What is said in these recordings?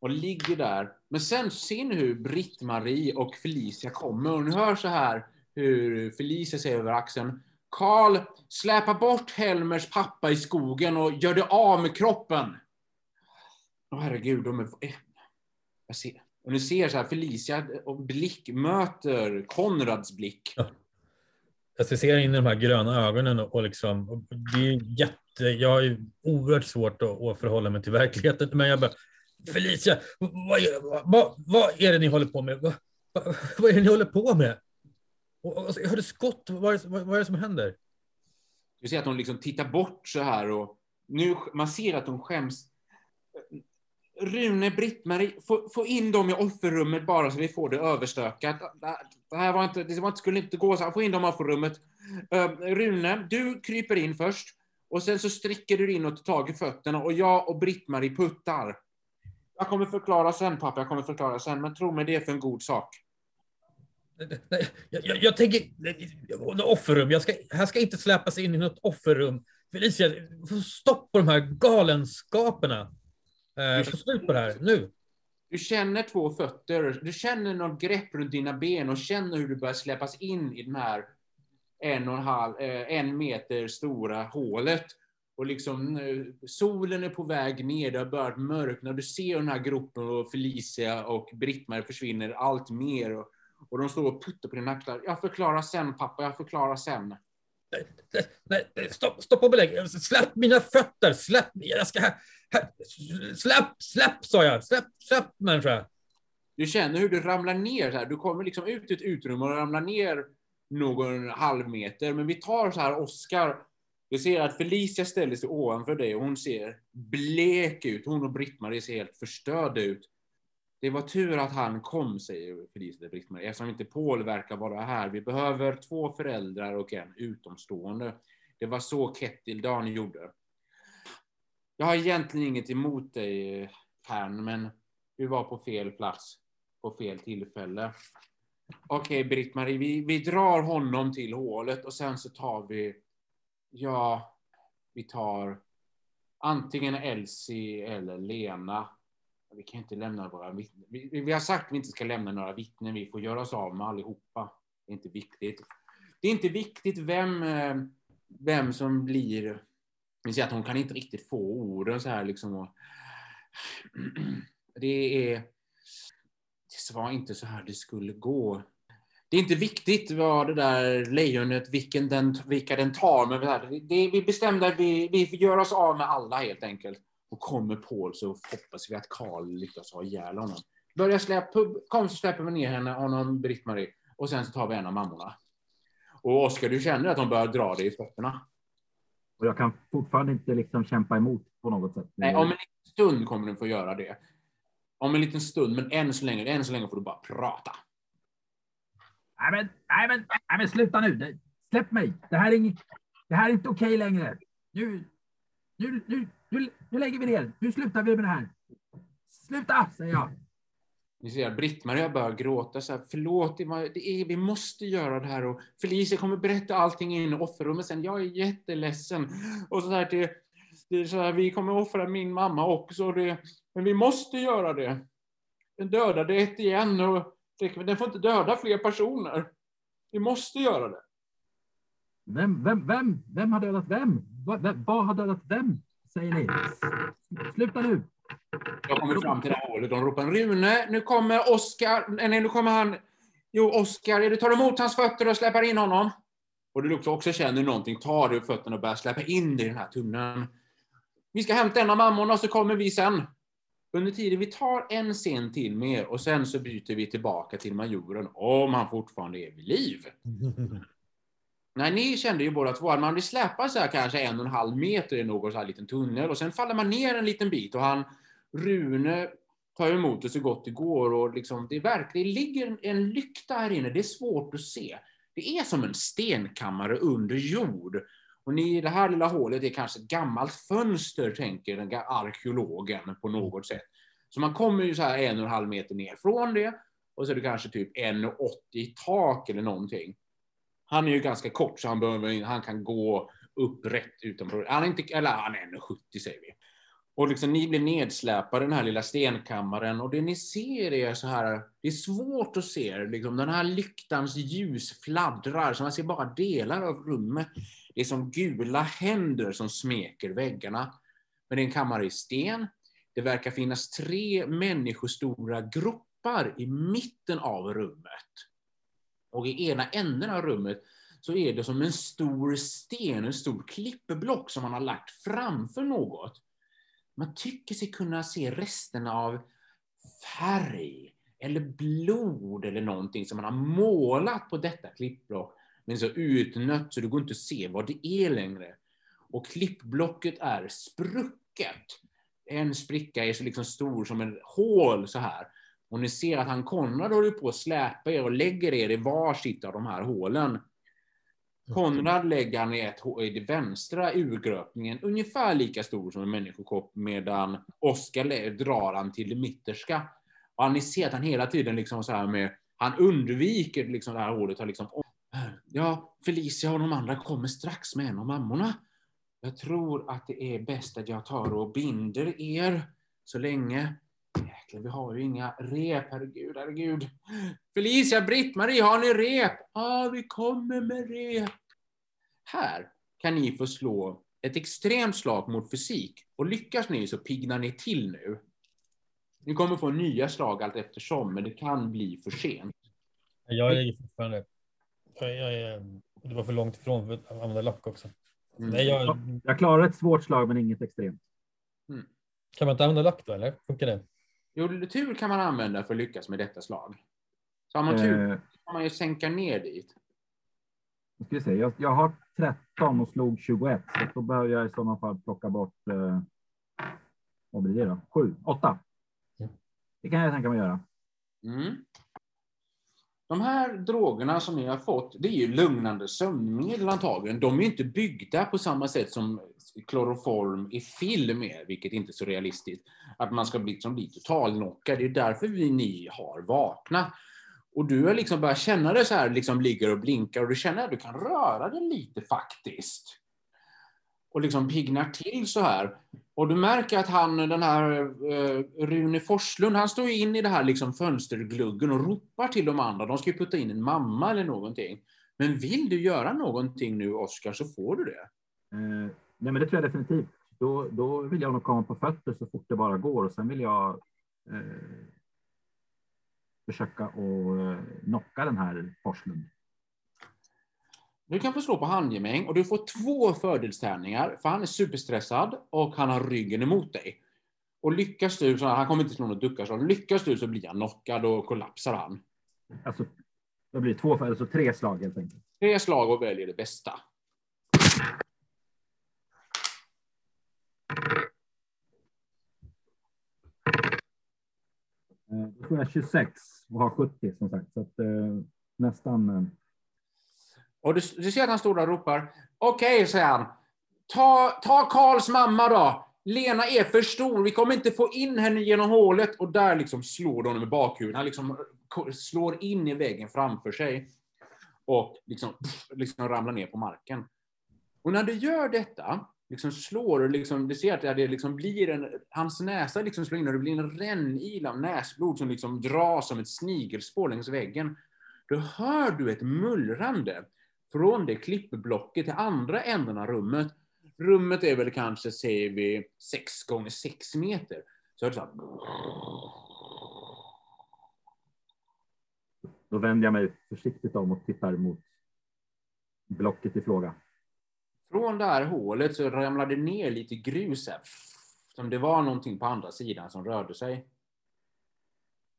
och ligger där. Men sen ser ni hur Britt-Marie och Felicia kommer och ni hör så här hur Felicia säger över axeln. Karl, släpa bort Helmers pappa i skogen och gör det av med kroppen. Åh herregud, de är... Eh, jag ser. Och ni ser så här, Felicia och blick möter Konrads blick. Jag ser in i de här gröna ögonen och, och liksom, och det är jätte, jag har ju oerhört svårt att, att förhålla mig till verkligheten, men jag bara, Felicia, vad, vad, vad är det ni håller på med? Vad, vad, är det ni håller på med? Och, och, jag hörde skott, vad är, det- vad, vad är det som händer? Du ser att hon liksom tittar bort så här och nu, man ser att hon skäms. Rune, Britt-Marie, få, få in dem i offerrummet bara så vi får det överstökat. Det- Det här var inte, det var inte, skulle inte gå så här. Få in dem i offerrummet. Uh, Rune, du kryper in först och sen så sträcker du in och tar tag i fötterna och jag och Britt-Marie puttar. Jag kommer förklara sen pappa, jag kommer förklara sen, men tro mig det är för en god sak. Jag, jag, jag tänker, offerrum, jag ska, här ska inte släpas in i något offerrum. Felicia, få stopp på de här galenskaperna. Eh, få slut på det här, nu. Du känner två fötter, du känner något grepp runt dina ben och känner hur du börjar släpas in i den här en och en halv, eh, en meter stora hålet. Och liksom eh, solen är på väg ner, det har börjat mörkna. Du ser den här gropen och Felicia och Britt-Marie försvinner allt mer. Och, och de står och puttar på dina axlar. Jag förklarar sen pappa, jag förklarar sen. Nej, nej, nej, stopp, stopp och belägg. Släpp mina fötter, släpp, jag ska här, här. Släpp, släpp sa jag, släpp, släpp människa. Du känner hur du ramlar ner. Så här. Du kommer liksom ut i ett utrymme och ramlar ner någon halv meter. Men vi tar så här Oscar. Du ser att Felicia ställer sig ovanför dig och hon ser blek ut. Hon och Britt-Marie ser helt förstörda ut. Det var tur att han kom, säger Felicia till Britt-Marie, eftersom inte Paul verkar vara här. Vi behöver två föräldrar och en utomstående. Det var så Kettil Dan gjorde. Jag har egentligen inget emot dig, Pern, men du var på fel plats på fel tillfälle. Okej, Britt-Marie, vi, vi drar honom till hålet och sen så tar vi, ja, vi tar antingen Elsie eller Lena. Vi kan inte lämna våra vittnen. Vi, vi har sagt att vi inte ska lämna några vittnen. Vi får göra oss av med allihopa. Det är inte viktigt. Det är inte viktigt vem, eh, vem som blir... Vi ser att hon kan inte riktigt få orden så här liksom. Och, det är... Det var inte så här det skulle gå. Det är inte viktigt vad det där lejonet, vilken den, vilka den tar, men det, det, vi bestämde att vi, vi gör oss av med alla helt enkelt. Och kommer Paul så hoppas vi att Karl lyckas ha ihjäl honom. Börja släpp, kom så släpper vi ner henne, honom, Britt-Marie. Och sen så tar vi en av mammorna. Och Oskar, du känner att de börjar dra dig i fötterna. Och jag kan fortfarande inte liksom kämpa emot på något sätt. Nej, om en liten stund kommer du få göra det. Om en liten stund, men än så länge, än så länge får du bara prata. Nej men, nej men, nej men sluta nu. Släpp mig. Det här är, inget, det här är inte okej längre. Nu, nu, nu, nu, nu lägger vi ner. Nu slutar vi med det här. Sluta, säger jag. Ni ser Britt-Marie börjar gråta så här, förlåt, det var, det är, vi måste göra det här och Felicia kommer berätta allting in i offerrummet sen, jag är jätteledsen. Och så här, det, det är så här, vi kommer offra min mamma också, det, men vi måste göra det. Den dödade ett igen och det, den får inte döda fler personer. Vi måste göra det. Vem, vem, vem, vem har dödat vem? Vad, vem, vad har dödat vem? Säger ni. Sluta nu. Jag kommer fram till det här hålet, de ropar Rune, nu kommer Oskar, nej nu kommer han, jo Oskar, är du tar emot hans fötter och släpper in honom? Och du också, också känner någonting, tar du fötterna och börjar släppa in dig i den här tunneln. Vi ska hämta en av mammorna och så kommer vi sen. Under tiden, vi tar en scen till med och sen så byter vi tillbaka till majoren om han fortfarande är vid liv. Nej, ni kände ju båda två att man blir släpad så här kanske en och en halv meter i någon så här liten tunnel och sen faller man ner en liten bit och han, Rune, tar emot det så gott det går och liksom, det verkligen det ligger en, en lykta här inne, det är svårt att se. Det är som en stenkammare under jord. Och ni, det här lilla hålet är kanske ett gammalt fönster, tänker den arkeologen på något sätt. Så man kommer ju så här en och en halv meter ner från det och så är det kanske typ 1,80 i tak eller någonting. Han är ju ganska kort så han, behöver, han kan gå upp rätt utan problem. Han är inte, eller han är 1,70 säger vi. Och liksom, ni blir nedsläpade i den här lilla stenkammaren och det ni ser är så här, det är svårt att se, liksom, den här lyktans ljus fladdrar så man ser bara delar av rummet. Det är som gula händer som smeker väggarna. Men det är en kammare i sten. Det verkar finnas tre människostora gropar i mitten av rummet. Och i ena änden av rummet så är det som en stor sten, en stor klippblock som man har lagt framför något. Man tycker sig kunna se resterna av färg eller blod eller någonting som man har målat på detta klippblock. Men så utnött så det går inte att se vad det är längre. Och klippblocket är sprucket. En spricka är så liksom stor som en hål så här. Och ni ser att han Konrad håller på att släpa er och lägger er i varsitt av de här hålen. Konrad lägger han i, ett, i det vänstra urgröpningen, ungefär lika stor som en människokopp, medan Oskar drar han till det mitterska. Och ni ser att han hela tiden liksom så här med, han undviker liksom det här hålet. Har liksom, ja, Felicia och de andra kommer strax med en av mammorna. Jag tror att det är bäst att jag tar och binder er så länge. Jäklar, vi har ju inga rep, herregud, herregud. Felicia, Britt-Marie, har ni rep? Ja, vi kommer med rep. Här kan ni få slå ett extremt slag mot fysik och lyckas ni så piggnar ni till nu. Ni kommer få nya slag allt eftersom, men det kan bli för sent. Jag är fortfarande... Jag, jag, det var för långt ifrån för att använda lock också. Mm. Nej, jag, Jag klarar ett svårt slag, men inget extremt. kan man inte använda lock då, eller? Funkar det? Jo, tur kan man använda för att lyckas med detta slag. Så har man tur Eh, kan man ju sänka ner dit. nu ska se. Jag, jag har 13 och slog 21, så då behöver jag i sådana fall plocka bort. Eh, vad blir det då? 7, 8. Mm. Det kan jag tänka mig göra. Mm. De här drogerna som ni har fått, det är ju lugnande sömnmedel antagligen. De är ju inte byggda på samma sätt som kloroform i film är, vilket inte är så realistiskt. Att man ska bli, liksom bli totalnockad. Det är därför vi, ni har vaknat. Och du har liksom börjat känna det så här, liksom ligger och blinkar och du känner att du kan röra dig lite faktiskt. Och liksom piggnar till så här. Och du märker att han, den här eh, Rune Forslund, han står ju in i det här liksom fönstergluggen och ropar till de andra. De ska ju putta in en mamma eller någonting. Men vill du göra någonting nu, Oskar, så får du det. Eh, nej, men det tror jag definitivt. Då, då vill jag nog komma på fötter så fort det bara går och sen vill jag eh, försöka att eh, knocka den här Forslund. Du kan få slå på handgemäng och du får två fördelstärningar, för han är superstressad och han har ryggen emot dig. Och lyckas du, så han kommer inte slå något duckarslag, lyckas du så blir han knockad och kollapsar han. Alltså, det blir två, alltså tre slag helt enkelt. Tre slag och väljer det bästa. Eh, då får jag 26 och har 70 som sagt. Så att, eh, nästan. Och du, du ser att han står där och ropar. Okej, säger han. Ta, ta Karls mamma då. Lena är för stor. Vi kommer inte få in henne genom hålet. Och där liksom slår de honom i bakhuvudet. Han liksom slår in i väggen framför sig. Och liksom, liksom ramlar ner på marken. Och när du gör detta, liksom slår du, liksom, du ser att det liksom blir en, hans näsa liksom slår in och det blir en rännil av näsblod som liksom dras som ett snigelspår längs väggen. Då hör du ett mullrande från det klippblocket till andra änden av rummet. Rummet är väl kanske, säger vi, 6 gånger 6 meter. Så är det så här. då vänder jag mig försiktigt om och tittar mot blocket i fråga. Från det här hålet så ramlade det ner lite grus här. Som det var någonting på andra sidan som rörde sig.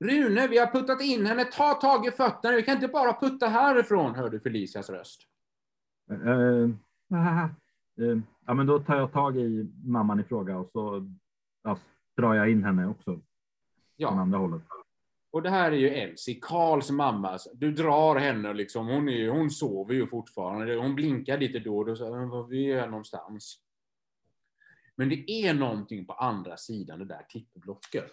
Rune, vi har puttat in henne. Ta tag i fötterna. Vi kan inte bara putta härifrån, hörde Felicias röst. Eh, eh, ja, men då tar jag tag i mamman i fråga och så ja, drar jag in henne också från Ja, andra hållet. och det här är ju Elsie, Karls mamma. Du drar henne liksom. Hon, är, hon sover ju fortfarande. Hon blinkar lite då och då. Så, "Men var vi är någonstans. Men det är någonting på andra sidan det där klippblocket.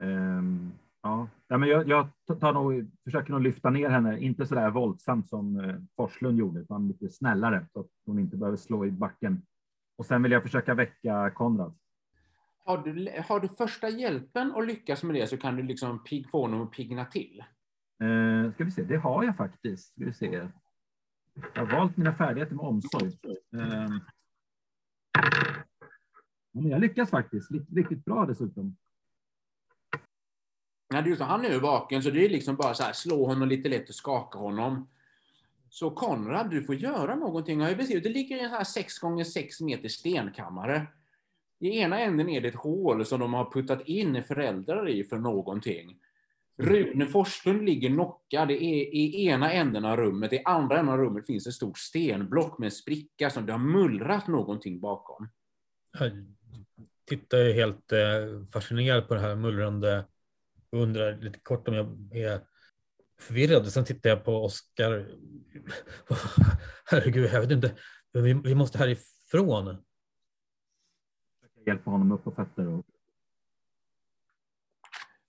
Ehm, ja. Men jag, jag tar nog, försöker nog lyfta ner henne, inte så där våldsamt som eh, Forslund gjorde, utan lite snällare så att hon inte behöver slå i backen. Och sen vill jag försöka väcka Konrad. Har du, har du första hjälpen och lyckas med det så kan du liksom pig, få honom att pigna till. Eh, ska vi se, det har jag faktiskt. Ska vi se. Jag har valt mina färdigheter med omsorg. Eh, men jag lyckas faktiskt riktigt bra dessutom. Nej, det är ju så, han är ju vaken så det är liksom bara så här, slå honom lite lätt och skaka honom. Så Konrad, du får göra någonting. Jag har beskrivit, det ligger i en här 6 gånger 6 meter stenkammare. I ena änden är det ett hål som de har puttat in föräldrar i för någonting. Rune Forslund ligger knockad i, i ena änden av rummet. I andra änden av rummet finns ett stort stenblock med en spricka som det har mullrat någonting bakom. Jag tittar helt eh, fascinerad på det här mullrande undrar lite kort om jag är förvirrad. Sen tittar jag på Oskar. Herregud, jag vet inte. Vi, vi måste härifrån. Hjälpa honom upp på fötter. Och...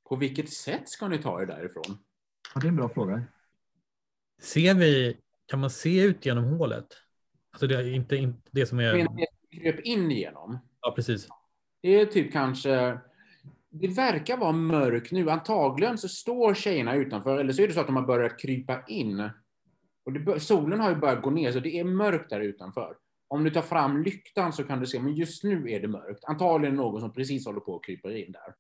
På vilket sätt ska ni ta er därifrån? Ja, det är en bra fråga. Ser vi, kan man se ut genom hålet? Alltså det är inte, inte det som är... Men det kröp in igenom. Ja, precis. Det är typ kanske... Det verkar vara mörkt nu. Antagligen så står tjejerna utanför, eller så är det så att de har börjat krypa in. Och det, solen har ju börjat gå ner, så det är mörkt där utanför. Om du tar fram lyktan så kan du se, men just nu är det mörkt. Antagligen någon som precis håller på att krypa in där.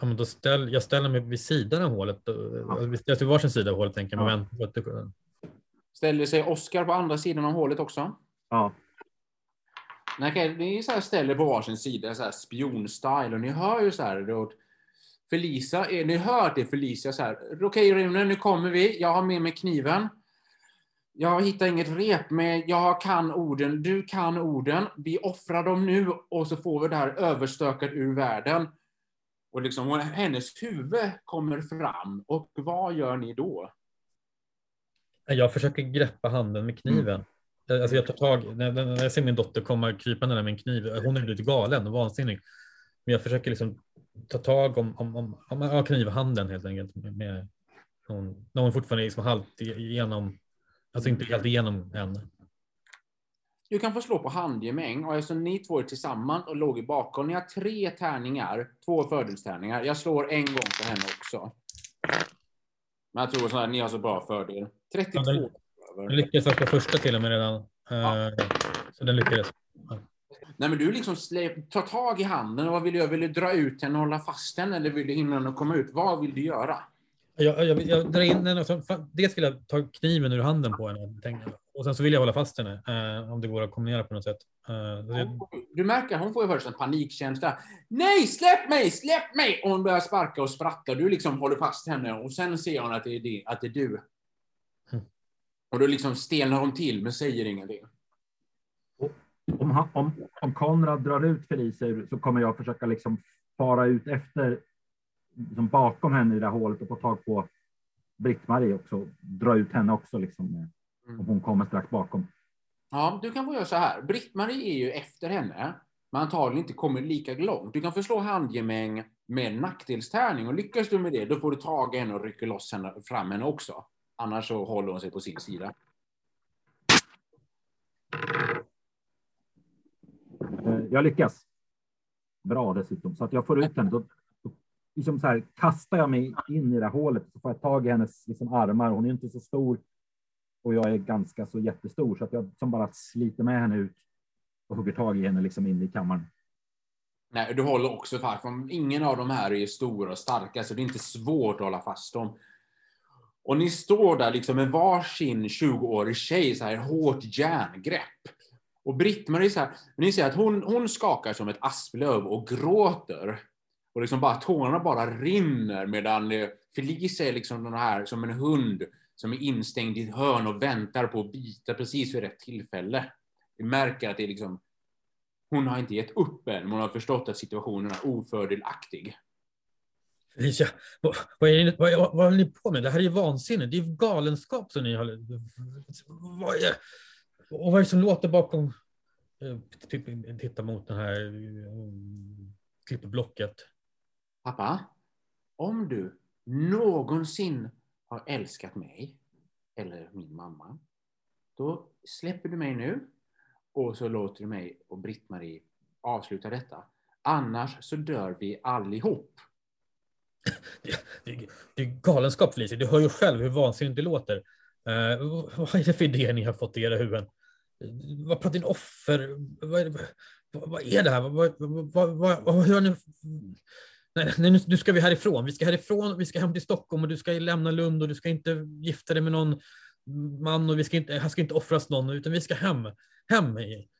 Ja, men då ställ, jag ställer mig vid sidan av hålet. Ja. Ställer till varsin sida av hålet, tänker jag. Ja. Det... Ställer sig Oskar på andra sidan av hålet också? Ja. Nej, ni så här ställer på varsin sida, så här spionsstyle, och ni hör ju så här då, Felicia, ni hör är Felicia så här. Okej Rune, nu kommer vi. Jag har med mig kniven. Jag hittar inget rep, men jag kan orden. Du kan orden. Vi offrar dem nu och så får vi det här överstökat ur världen. Och liksom, hennes huvud kommer fram. Och vad gör ni då? Jag försöker greppa handen med kniven. Mm. Alltså jag tar tag, när, när jag ser min dotter komma krypande med en kniv, hon är lite galen och vansinnig. Men jag försöker liksom ta tag om, om, om, om ja, knivhanden helt enkelt. Med, med hon, när hon fortfarande är liksom halvt igenom, alltså inte helt igenom än. Du kan få slå på handgemäng och eftersom ni två är tillsammans och låg i bakom, ni har tre tärningar, två fördelstärningar. Jag slår en gång på henne också. Men jag tror att ni har så bra fördel. 32. Ja, den, lyckades på första till och med redan. Ja. Uh, så den lyckades. Ja. Nej, men du liksom släpp, tar tag i handen och vad vill du göra? Vill du dra ut henne och hålla fast den eller vill du hindra henne att komma ut? Vad vill du göra? Jag, jag, jag drar in henne. Dels vill jag ta kniven ur handen på henne. Och sen så vill jag hålla fast henne. Eh, om det går att kombinera på något sätt. Eh, du märker, hon får ju först en panikkänsla. Nej, släpp mig, släpp mig! Och hon börjar sparka och sprattla. Du liksom håller fast henne och sen ser hon att det är, det, att det är du. Och då liksom stelnar hon till men säger ingenting. Om, han, om, om Konrad drar ut Felicia så kommer jag försöka liksom fara ut efter liksom bakom henne i det här hålet och få tag på Britt-Marie också. Dra ut henne också liksom. Mm. Om hon kommer strax bakom. Ja, du kan få göra så här. Britt-Marie är ju efter henne, men antagligen inte kommer lika långt. Du kan förslå handgemäng med nackdelstärning och lyckas du med det, då får du tag i henne och rycka loss henne, fram henne också. Annars så håller hon sig på sin sida. Eh, jag lyckas. Bra dessutom, så att jag får ut henne. Då, då liksom så här, kastar jag mig in i det här hålet så får jag tag i hennes liksom, armar. Hon är inte så stor och jag är ganska så jättestor så att jag som bara sliter med henne ut och hugger tag i henne liksom in i kammaren. Nej, du håller också fast. Ingen av de här är stora och starka, så det är inte svårt att hålla fast dem. Och ni står där liksom med varsin 20-årig tjej, så här hårt järngrepp. Och Britt-Marie så här, ni ser att hon, hon skakar som ett asplöv och gråter. Och liksom bara tårarna bara rinner medan Felicia är liksom den här som en hund som är instängd i ett hörn och väntar på att bita precis vid rätt tillfälle. Vi märker att det är liksom, hon har inte gett upp än, men hon har förstått att situationen är ofördelaktig. Felicia, vad, vad, är ni, vad, vad, håller ni på med? Det här är ju vansinne. Det är galenskap som ni har... Vad är, och vad är det som låter bakom... Eh, typ, titta mot det här eh, klippblocket. Pappa, om du någonsin har älskat mig eller min mamma, då släpper du mig nu och så låter du mig och Britt-Marie avsluta detta. Annars så dör vi allihop. Det, det, det är galenskap Felicia. Du hör ju själv hur vansinnigt det låter. Uh, vad är det för idéer ni har fått i era huvuden? Vad pratar ni offer? Vad är det, vad, vad är det här? Vad, vad, vad, vad, hur ni? Nej, nej, nu, nu ska vi härifrån. Vi ska härifrån. Vi ska hem till Stockholm och du ska lämna Lund och du ska inte gifta dig med någon man och vi ska inte, här ska inte offras någon utan vi ska hem. Hem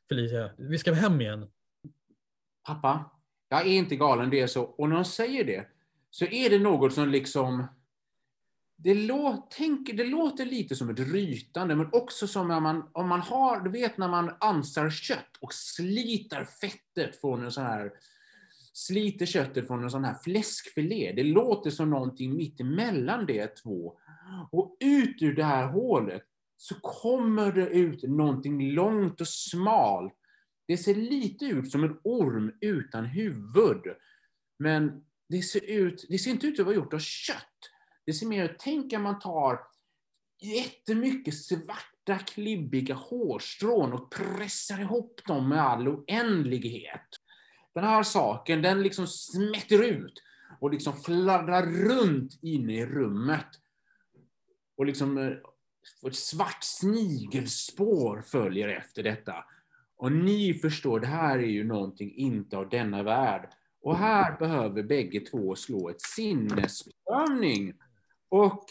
Felicia. Vi ska hem igen. Pappa, jag är inte galen, det är så. Och när hon säger det så är det något som liksom det, lå, tänk, det låter lite som ett rytande, men också som om man, om man har, du vet när man ansar kött och sliter fettet från en sån här, sliter köttet från en sån här fläskfilé. Det låter som någonting mitt emellan de två. Och ut ur det här hålet så kommer det ut någonting långt och smalt. Det ser lite ut som en orm utan huvud. Men det ser, ut, det ser inte ut att vara gjort av kött. Det ser mer ut, tänk att man tar jättemycket svarta klibbiga hårstrån och pressar ihop dem med all oändlighet. Den här saken, den liksom smätter ut och liksom fladdrar runt inne i rummet. Och liksom eh, ett svart snigelspår följer efter detta. Och ni förstår, det här är ju någonting inte av denna värld. Och här behöver bägge två slå ett sinnesprövning. Och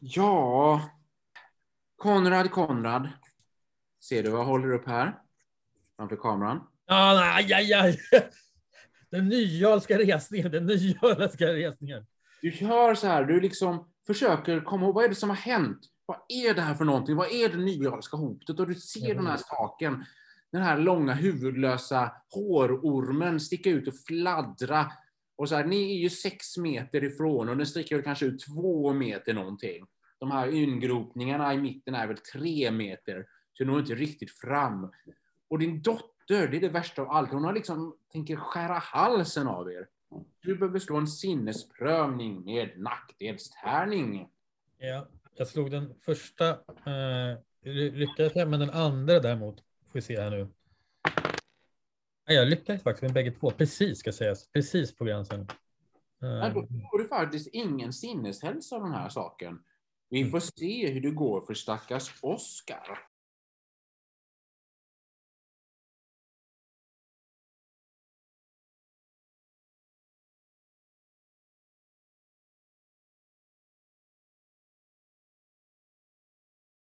ja, Konrad, Konrad. Ser du vad jag håller upp här? Framför kameran. Ah, aj, aj, aj. Den nyalska resningen, den nyalska resningen. Du gör så här, du liksom försöker komma ihåg, vad är det som har hänt? Vad är det här för någonting? Vad är det nyalska hotet? Och du ser den här saken, den här långa huvudlösa hårormen sticka ut och fladdra och så här, ni är ju sex meter ifrån och den sticker kanske ut två meter någonting. De här ingropningarna i mitten är väl tre meter, så når inte riktigt fram. Och din dotter, det är det värsta av allt, hon har liksom, tänker skära halsen av er. Du behöver slå en sinnesprövning med nackdelstärning. Ja, jag slog den första, eh, lyckades jag, men den andra däremot, får vi se här nu. Jag lyckades faktiskt med bägge två, precis ska sägas. Precis på gränsen. Då får du faktiskt ingen sinneshälsa av den här saken. Vi får se hur det går för stackars Oskar.